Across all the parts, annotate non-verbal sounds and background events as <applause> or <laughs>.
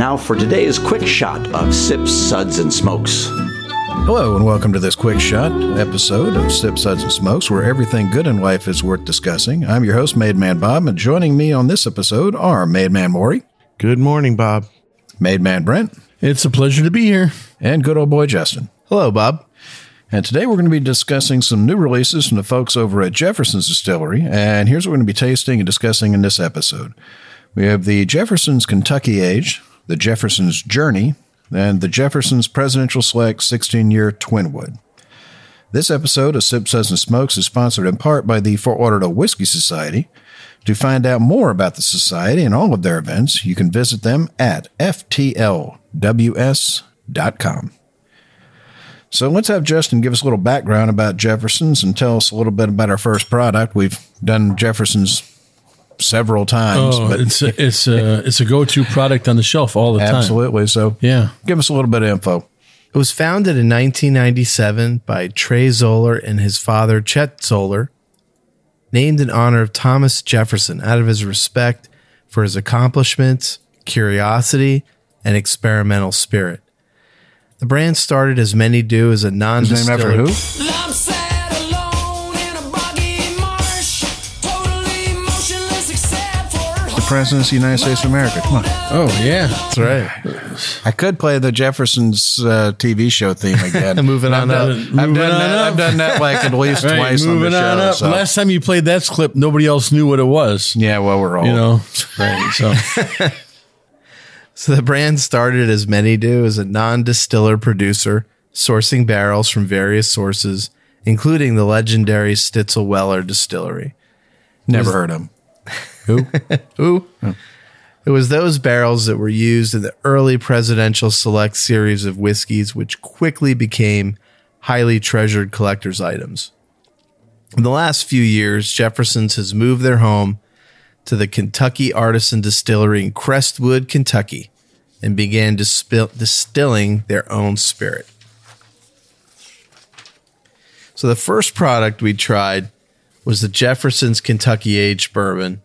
Now for today's quick shot of Sips, Suds, and Smokes. Hello, and welcome to this quick shot episode of Sip Suds and Smokes, where everything good in life is worth discussing. I'm your host, Made Man Bob, and joining me on this episode are Made Man Maury, Good morning, Bob. Made Man Brent, It's a pleasure to be here. and good old boy Justin. Hello, Bob. And today we're going to be discussing some new releases from the folks over at Jefferson's Distillery. And here's what we're going to be tasting and discussing in this episode. We have the Jefferson's Kentucky Age, the Jefferson's Journey, and the Jefferson's Presidential Select 16 Year Twin Oak. This episode of Sip Suds and Smokes is sponsored in part by the Fort Lauderdale Whiskey Society. To find out more about the Society and all of their events, you can visit them at ftlws.com. So let's have Justin give us a little background about Jefferson's and tell us a little bit about our first product. We've done Jefferson's several times, Oh, but it's a, it's a <laughs> it's a go to product on the shelf all the time. absolutely. So Yeah. give us a little bit of info. It was founded in 1997 by Trey Zoller and his father, Chet Zoller, named in honor of Thomas Jefferson out of his respect for his accomplishments, curiosity, and experimental spirit. The brand started, as many do, as a non His name after who? For The President of the United States of America. Come on. Oh yeah. That's right. I could play the Jefferson's uh, TV show theme again. <laughs> Moving on I've up. done, I've, Moving done on that, up. I've done that like at least <laughs> Right, twice on the moving show. on up. so- Last time you played that clip, nobody else knew what it was. yeah, well, we're all. You know. <laughs> Right. So So the brand started, as many do, as a non distiller producer, sourcing barrels from various sources, including the legendary Stitzel Weller distillery. never heard of him. Who? <laughs> Ooh. Hmm. It was those barrels that were used in the early presidential select series of whiskeys, which quickly became highly treasured collector's items. In the last few years, Jefferson's has moved their home to the Kentucky Artisan Distillery in Crestwood, Kentucky, and began dispil- distilling their own spirit. So the first product we tried was the Jefferson's Kentucky Aged Bourbon.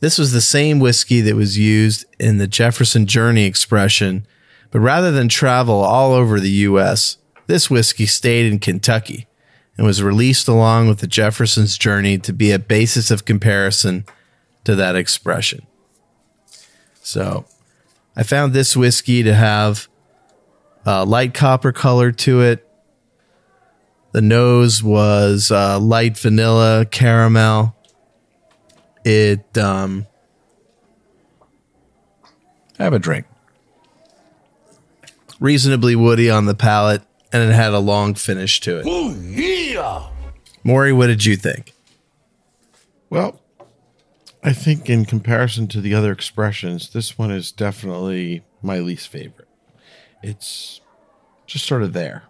This was the same whiskey that was used in the Jefferson Journey expression, but rather than travel all over the U.S., this whiskey stayed in Kentucky and was released along with the Jefferson's Journey to be a basis of comparison to that expression. So I found this whiskey to have a light copper color to it. The nose was uh, light vanilla caramel. It um, Have a drink. reasonably woody on the palate, and it had a long finish to it. Oh, yeah. Maury, what did you think? Well, I think in comparison to the other expressions, this one is definitely my least favorite. It's just sort of there.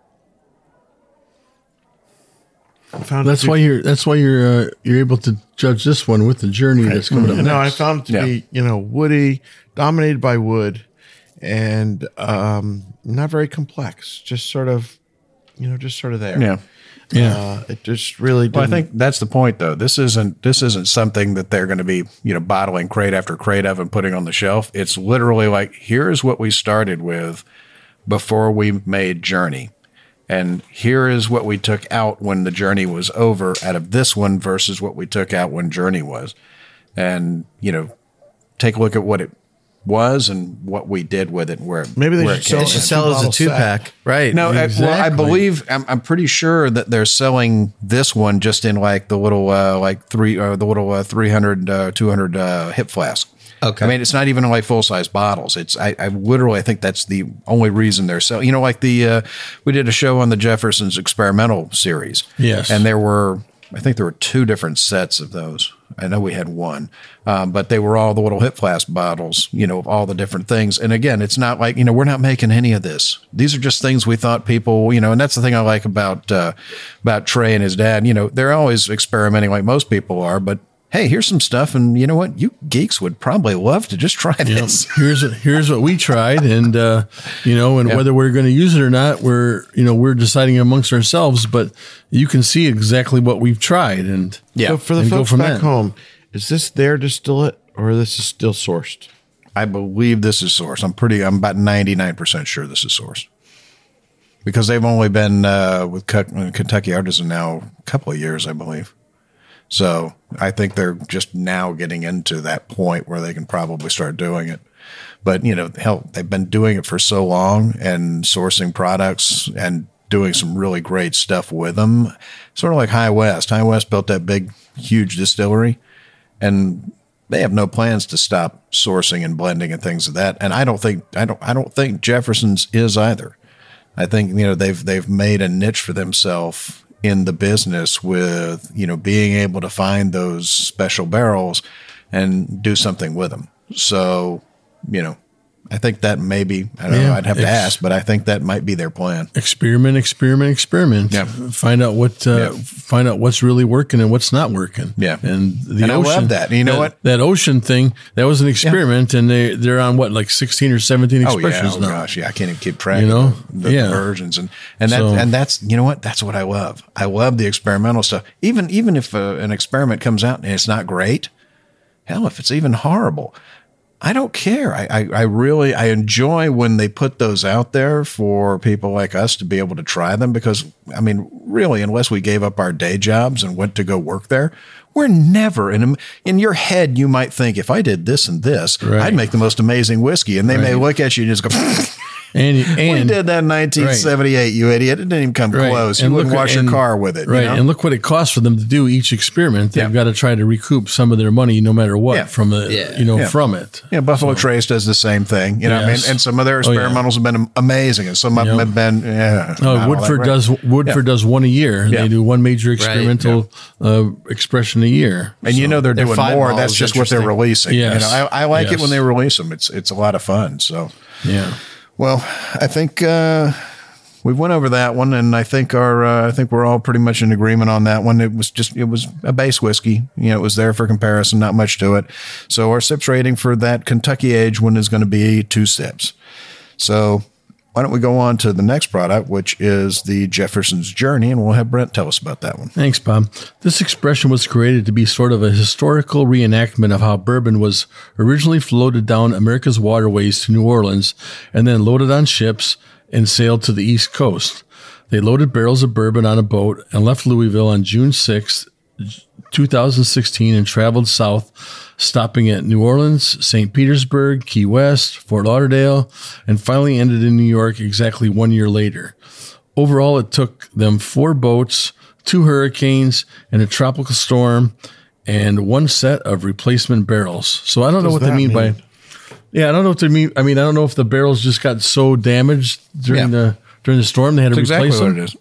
I found that's to why be- you're that's why you're uh, you're able to judge this one with the journey that's coming up. No, I found it to Yeah. be you know woody, dominated by wood, and um, not very complex. Just sort of, you know, just sort of there. Yeah. Yeah. Uh, it just really. Didn't, Well, I think that's the point, though. This isn't this isn't something that they're going to be, you know, bottling crate after crate of and putting on the shelf. It's literally like here's what we started with before we made Journey, and here is what we took out when the Journey was over out of this one versus what we took out when Journey was, and you know, take a look at what it was and what we did with it. Where Maybe they where should sell it should sell as a two set. pack, right? No, I- well, I believe I'm, I'm pretty sure that they're selling this one just in like the little uh, like three uh, the little uh, 300 uh, 200 uh, hip flask. Okay. I mean, it's not even like full size bottles. It's I, I literally I think that's the only reason they're selling. You know, like the uh, we did a show on the Jefferson's experimental series. Yes. and there were I think there were two different sets of those. I know we had one, um, but they were all the little hip flask bottles, you know, of all the different things. And again, it's not like, you know, we're not making any of this. These are just things we thought people, you know, and that's the thing I like about, uh, about Trey and his dad. You know, they're always experimenting like most people are, but hey, here's some stuff. And you know what? You geeks would probably love to just try Yep. this. <laughs> Here's here's what we tried, and uh, you know, and whether we're going to use it or not, we're you know we're deciding amongst ourselves. But you can see exactly what we've tried, and Yeah. So for the and go folks from back that. home, is this their distillate or this is still sourced? I believe this is sourced. I'm pretty. I'm about 99 percent sure this is sourced because they've only been uh, with Kentucky Artisan now a couple of years, I believe. So I think they're just now getting into that point where they can probably start doing it. But you know, hell, they've been doing it for so long and sourcing products and doing some really great stuff with them. Sort of like High West. High West built that big, huge distillery, and they have no plans to stop sourcing and blending and things of that. And I don't think I don't I don't think Jefferson's is either. I think you know they've they've made a niche for themselves in the business with you know being able to find those special barrels and do something with them. So you know, I think that maybe I don't know. I'd have to ask, but I think that might be their plan. experiment, experiment, experiment. Yeah. Find out what uh, Yeah. find out what's really working and what's not working. Yeah. and the And I ocean. love that. And you know what? That ocean thing that was an experiment, and they they're on what like sixteen or seventeen Oh yeah, expressions oh now. gosh, yeah. I can't even keep track. You know? of the, the Yeah. versions and and that So- and that's you know what that's what I love. I love the experimental stuff. Even even if uh, an experiment comes out and it's not great, hell, if it's even horrible, I don't care. I, I I really I enjoy when they put those out there for people like us to be able to try them because I mean, really, unless we gave up our day jobs and went to go work there. We're never in in your head. You might think if I did this and this, Right. I'd make the most amazing whiskey, and they may look at you and just go, <laughs> And we did that in 1978, you idiot. It didn't even come Right. close. You And wouldn't look- wash and- your car with it. you right, know? and look what it costs for them to do each experiment. They've Yeah. got to try to recoup some of their money, no matter what, Yeah. from the Yeah. you know Yeah. from it. yeah, Buffalo Trace does the same thing. You know, what I mean, and some of their Oh, yeah. experimentals have been amazing, and some of them have been. Yeah, Oh, Woodford that great. does Woodford does one a year. Yeah. They do one major experimental uh, expression a year. and you know they're Their doing more. That's just what they're releasing. Yes. You know, I, I like it when they release them. It's it's a lot of fun. So, Yeah. well, I think uh, we went over that one, and I think our uh, I think we're all pretty much in agreement on that one. It was just it was a base whiskey. You know, it was there for comparison, not much to it. So our sips rating for that Kentucky age one is going to be two sips. So why don't we go on to the next product, which is the Jefferson's Journey, and we'll have Brent tell us about that one. Thanks, Bob. This expression was created to be sort of a historical reenactment of how bourbon was originally floated down America's waterways to New Orleans and then loaded on ships and sailed to the East Coast. They loaded barrels of bourbon on a boat and left Louisville on June 6th, 2016 and traveled south, stopping at New Orleans, St. Petersburg, Key West, Fort Lauderdale, and finally ended in New York exactly one year later. Overall, it took them four boats, two hurricanes, and a tropical storm, and one set of replacement barrels. So I don't know what they that mean, by. Yeah, I don't know what they mean. I mean, I don't know if the barrels just got so damaged during Yeah. the during the storm they had to That's replace exactly them. what it is.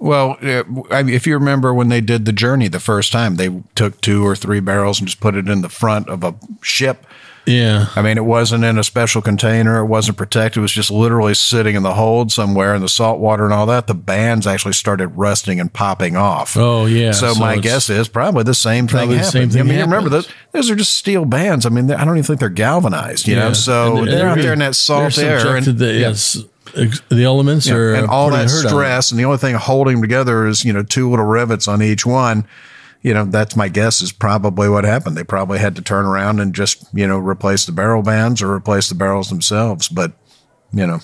Well, I mean, if you remember when they did the journey the first time, they took two or three barrels and just put it in the front of a ship. Yeah, I mean, it wasn't in a special container. It wasn't protected. It was just literally sitting in the hold somewhere in the salt water and all that. The bands actually started rusting and popping off. Oh, yeah. So, So my guess is probably the same thing probably the happened. same thing I mean, you remember those? Those are just steel bands. I mean, I don't even think they're galvanized. You know, so And they're, out they're- there in that salt air and to, yes, ex- the elements yeah, are and all that stress, and the only thing holding them together is you know two little rivets on each one. You know, that's my guess is probably what happened. They probably had to turn around and just you know replace the barrel bands or replace the barrels themselves. But you know,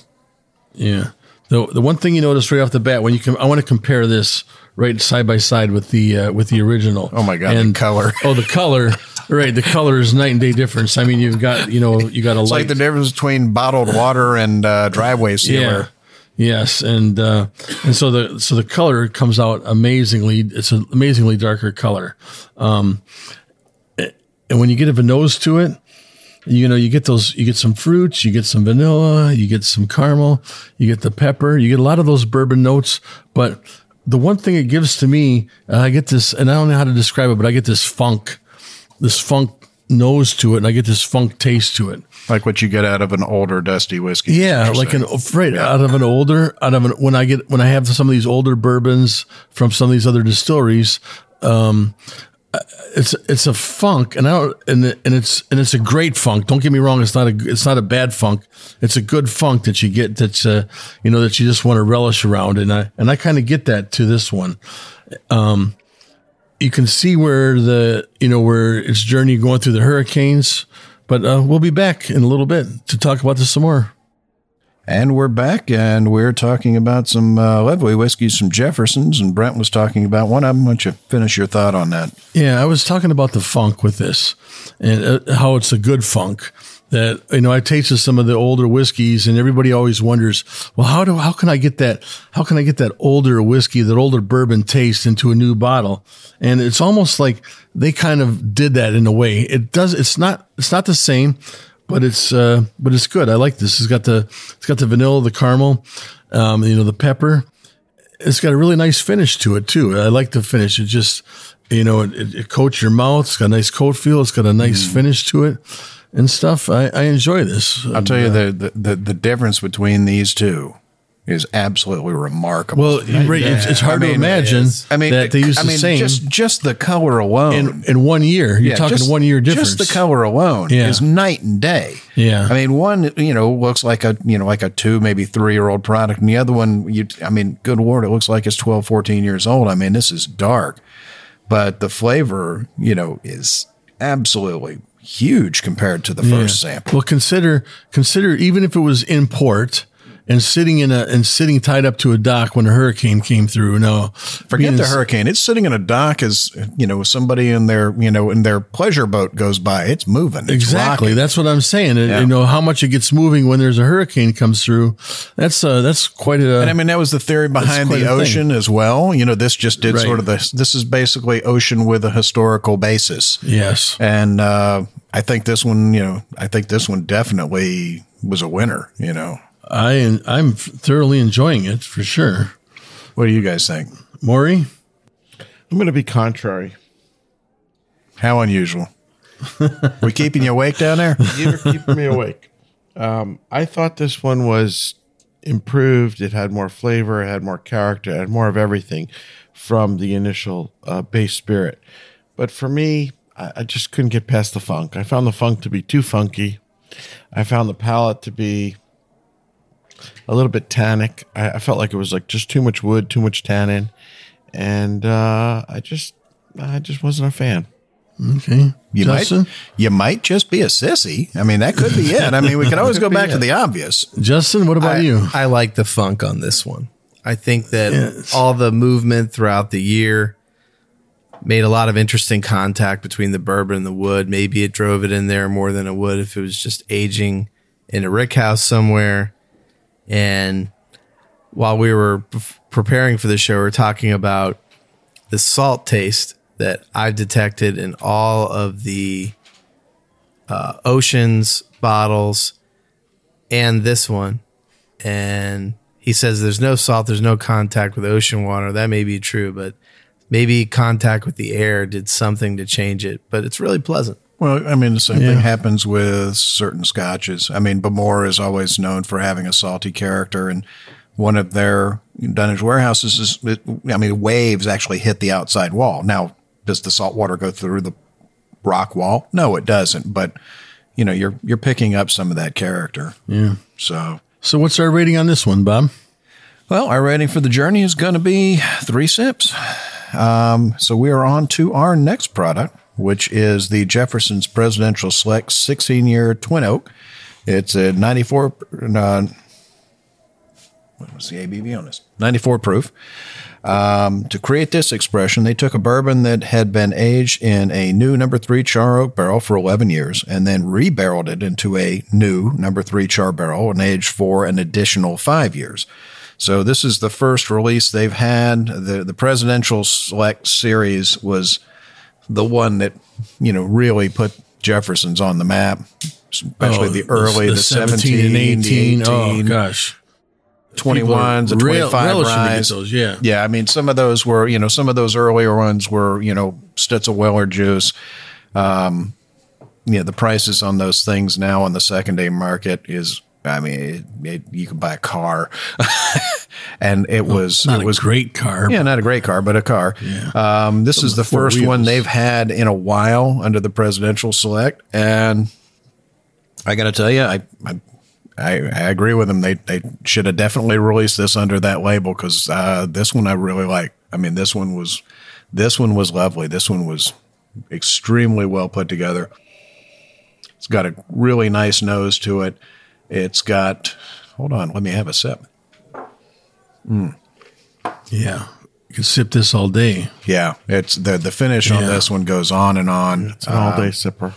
Yeah. The the one thing you notice right off the bat when you come, I want to compare this right side by side with the uh, with the original. Oh my God, the color. Oh, the color. <laughs> Right, the color is night and day difference. I mean, you've got you know you got a it's light. like the difference between bottled water and uh, driveway sealer. Yes, and uh, and so the so the color comes out amazingly. It's an amazingly darker color, um, and when you get a nose to it, you know you get those. You get some fruits, you get some vanilla, you get some caramel, you get the pepper, you get a lot of those bourbon notes. But the one thing it gives to me, I get this, and I don't know how to describe it, but I get this funk, this funk nose to it, and I get this funk taste to it. like what you get out of an older dusty whiskey. Yeah, like an saying. right out of an older out of an when I get when I have some of these older bourbons from some of these other distilleries, um, it's it's a funk, and I don't and it- and it's and it's a great funk. Don't get me wrong; it's not a it's not a bad funk. It's a good funk that you get that's uh, you know that you just want to relish around, and I and I kind of get that to this one. Um, you can see where the you know where its journey going through the hurricanes But uh, we'll be back in a little bit to talk about this some more. And we're back, and we're talking about some uh, lovely whiskeys from Jefferson's, and Brent was talking about one of them. Why don't you finish your thought on that? Yeah, I was talking about the funk with this and uh, how it's a good funk. That you know, I tasted some of the older whiskeys, and everybody always wonders, well, how do how can I get that? How can I get that older whiskey, that older bourbon taste into a new bottle? And it's almost like they kind of did that in a way. It does. It's not. It's not the same, but it's uh, but it's good. I like this. It's got the it's got the vanilla, the caramel, um, you know, the pepper. It's got a really nice finish to it too. I like the finish. It just you know it, it, it coats your mouth. It's got a nice coat feel. It's got a nice finish to it and stuff. I, I enjoy this. I'll tell you the, the, the, the difference between these two is absolutely remarkable. Well, right, it's, it's hard I to mean, imagine I mean, that they use I the same Just, just the color alone. in, in one year. You're Yeah, talking just- one year difference. Just the color alone Yeah. is night and day. Yeah. I mean, one you know looks like a you know like a two maybe three year old product, and the other one you I mean, good lord, it looks like it's 12, 14 years old. I mean, this is dark, but the flavor you know is absolutely huge compared to the first Yeah. sample. Well, consider consider even if it was in port and sitting in a and sitting tied up to a dock when a hurricane came through. No, Forget the hurricane. It's sitting in a dock as you know somebody in their you know in their pleasure boat goes by. It's moving. It's Exactly. rocking. That's what I'm saying. And, Yeah. You know how much it gets moving when there's a hurricane comes through. That's uh that's quite a. And I mean, that was the theory behind the a thing. ocean as well. You know, this just did Right. sort of this. This is basically ocean with a historical basis. yes. And uh, I think this one, you know, I think this one definitely was a winner. You know, I I'm thoroughly enjoying it for sure. what do you guys think? Maury, I'm going to be contrary. How unusual. we keeping you awake down there? <laughs> You're keeping me awake. Um, I thought this one was improved. It had more flavor, it had more character, it had more of everything from the initial uh, base spirit. But for me, I, I just couldn't get past the funk. I found the funk to be too funky. I found the palate to be a little bit tannic. I, I felt like it was like just too much wood, too much tannin, and uh, I just, I just wasn't a fan. okay, You Justin, might, you might just be a sissy. I mean, that could be it. I mean, we could always <laughs> go back to the obvious. Justin, what about I, you? I like the funk on this one. I think that Yes. all the movement throughout the year made a lot of interesting contact between the bourbon and the wood. Maybe it drove it in there more than it would if it was just aging in a rick house somewhere. And while we were preparing for the show, we were talking about the salt taste that I've detected in all of the uh, oceans bottles and this one. And he says there's no salt, there's no contact with ocean water. That may be true, but maybe contact with the air did something to change it. But it's really pleasant. Well, I mean, the same Yeah. thing happens with certain scotches. I mean, Bowmore is always known for having a salty character, and one of their Dunnage warehouses is, it, I mean, waves actually hit the outside wall. Now, does the salt water go through the rock wall? No, it doesn't. But you know, you're you're picking up some of that character. Yeah. So, So what's our rating on this one, Bob? well, our rating for the journey is going to be three sips. Um, so we are on to our next product, which is the Jefferson's Presidential Select 16 year Twin Oak. It's a 94. Uh, what was the ABV on this? 94 proof. Um, to create this expression, they took a bourbon that had been aged in a new number three char oak barrel for 11 years and then rebarreled it into a new number three char barrel and aged for an additional five years. So this is the first release they've had. The the presidential select series was the one that you know really put Jefferson's on the map, especially the early, the, 17, 18, the 18, Oh gosh. 21s, the People are real- 25 relishing to get rise. those, yeah. Yeah, I mean, some of those were, you know, some of those earlier ones were, you know, Stitzel Weller juice. Um, yeah, the prices on those things now on the secondary market is, I mean, it, it, you can buy a car, <laughs> and it was Not it a was great car. yeah, not a great car, but a car. Um, this is the first first one they've had in a while under the presidential select, and I got to tell you, I, I I I agree with them. They they should have definitely released this under that label because uh, this one I really like. I mean, this one was this one was lovely. This one was extremely well put together. It's got a really nice nose to it. It's got, hold on, let me have a sip. Yeah. You can sip this all day. Yeah, it's the the finish on this one goes on and on. It's an all day sipper.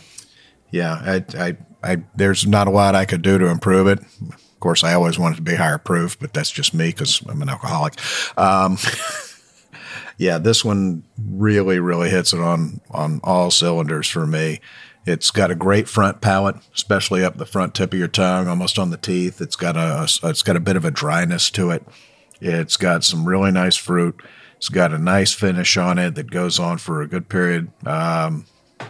Yeah, I, I, I, there's not a lot I could do to improve it. Of course, I always want it to be higher proof, but that's just me because I'm an alcoholic. Um, <laughs> yeah, this one really, really hits it on on all cylinders for me. It's got a great front palate, especially up the front tip of your tongue, almost on the teeth. It's got a, it's got a bit of a dryness to it. It's got some really nice fruit. It's got a nice finish on it that goes on for a good period. Um,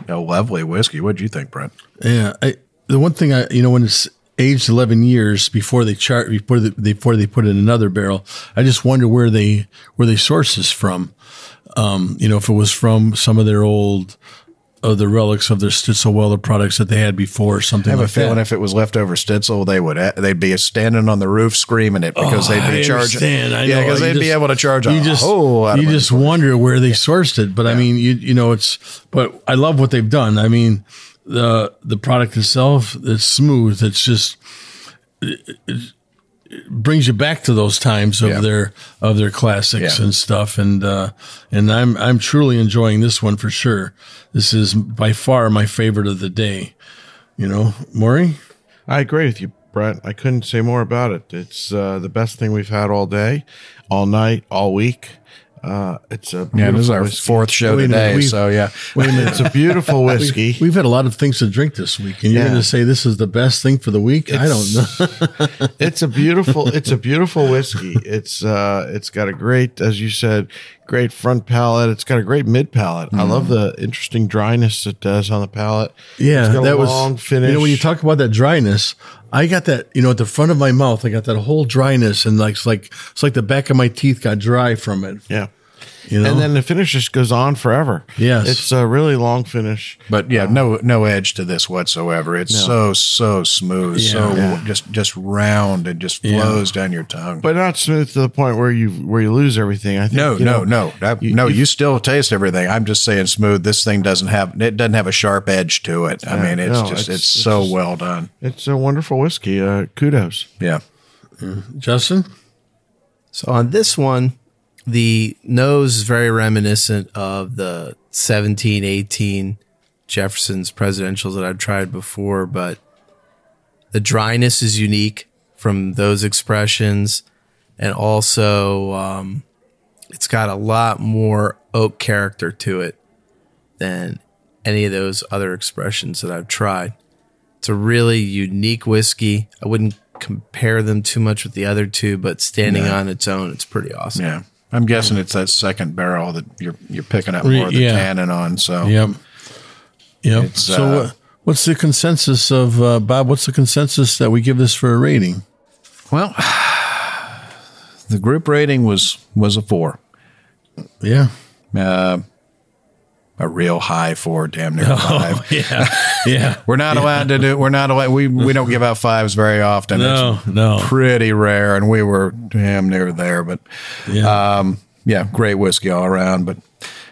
lovely whiskey. What do you think, Brent? Yeah. I, the one thing I, you know, when it's aged 11 years before they chart, before they, before they put it in another barrel, I just wonder where they, where they source this from. Um, you know, if it was from some of their old, of the relics of their Stitzelweller products that they had before or something I have like a feeling that. if it was leftover Stitzel, they would they'd be standing on the roof screaming it because Oh, they'd be I charging. understand. I yeah, because they'd be able to charge you just, whole lot. of You just it. wonder where they sourced it, but I mean, you you know, it's. But I love what they've done. I mean, the the product itself, it's smooth. It's just it, it brings you back to those times of Yeah. their of their classics Yeah. and stuff. And uh, and I'm I'm truly enjoying this one for sure. This is by far my favorite of the day. You know, Maury. I agree with you, Brett. I couldn't say more about it. It's uh, the best thing we've had all day, all night, all week. Uh, it's a Yeah, this is our whiskey. fourth show Wait today, so yeah. Wait a minute, it's a beautiful <laughs> whiskey. We've had a lot of things to drink this week, and you're Yeah. going to say this is the best thing for the week? I don't know. <laughs> it's a beautiful it's a beautiful whiskey it's uh it's got a great as you said great front palate it's got a great mid palate i love the interesting dryness it does on the palate Yeah, it's got that was long finish You know, when you talk about that dryness, I got that. You know, at the front of my mouth, I got that whole dryness, and like it's like it's like the back of my teeth got dry from it. yeah You know, and then the finish just goes on forever Yes. it's a really long finish But yeah, no no edge to this whatsoever. It's so so smooth, so Yeah. just just round and just flows down your tongue. but not smooth to the point where you where you lose everything i think no, you no, know, no, I- you- no. you- You still taste everything. I'm just saying smooth. This thing doesn't have it doesn't have a sharp edge to it. I mean, it's no, just it's- it's, it's so just- well done. it's a wonderful whiskey uh kudos Yeah. Justin. So on this one, the nose is very reminiscent of the 17, 18 Jefferson's presidentials that I've tried before, but the dryness is unique from those expressions. And also, um, it's got a lot more oak character to it than any of those other expressions that I've tried. It's a really unique whiskey. I wouldn't compare them too much with the other two, but standing on its own, it's pretty awesome. Yeah. I'm guessing it's that second barrel that you're you're picking up more of the Yeah. tannin on. So Yep. Yep. So, uh, what's the consensus of uh, Bob? What's the consensus that we give this for a rating? well, <sighs> the group rating was was a four. Yeah. Uh, a real high four, damn near <laughs> five. <laughs> Yeah. <laughs> Yeah. We're not allowed to do. We're not allowed. We we don't give out fives very often. No, it's no. pretty rare, and we were damn near there. But Yeah. um, yeah, great whiskey all around. But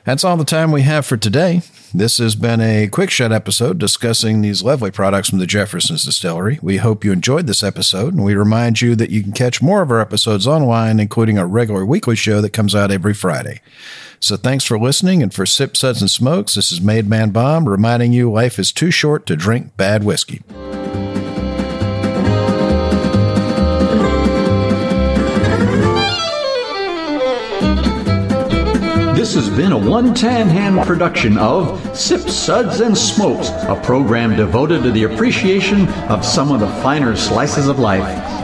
that's all the time we have for today. This has been a quick shot episode discussing these lovely products from the Jefferson's Distillery. We hope you enjoyed this episode, and we remind you that you can catch more of our episodes online, including our regular weekly show that comes out every Friday. So thanks for listening, and for Sip Suds and Smokes, this is Made Man Bob reminding you life is too short to drink bad whiskey. This has been a one tan hand production of Sip Suds and Smokes, a program devoted to the appreciation of some of the finer slices of life.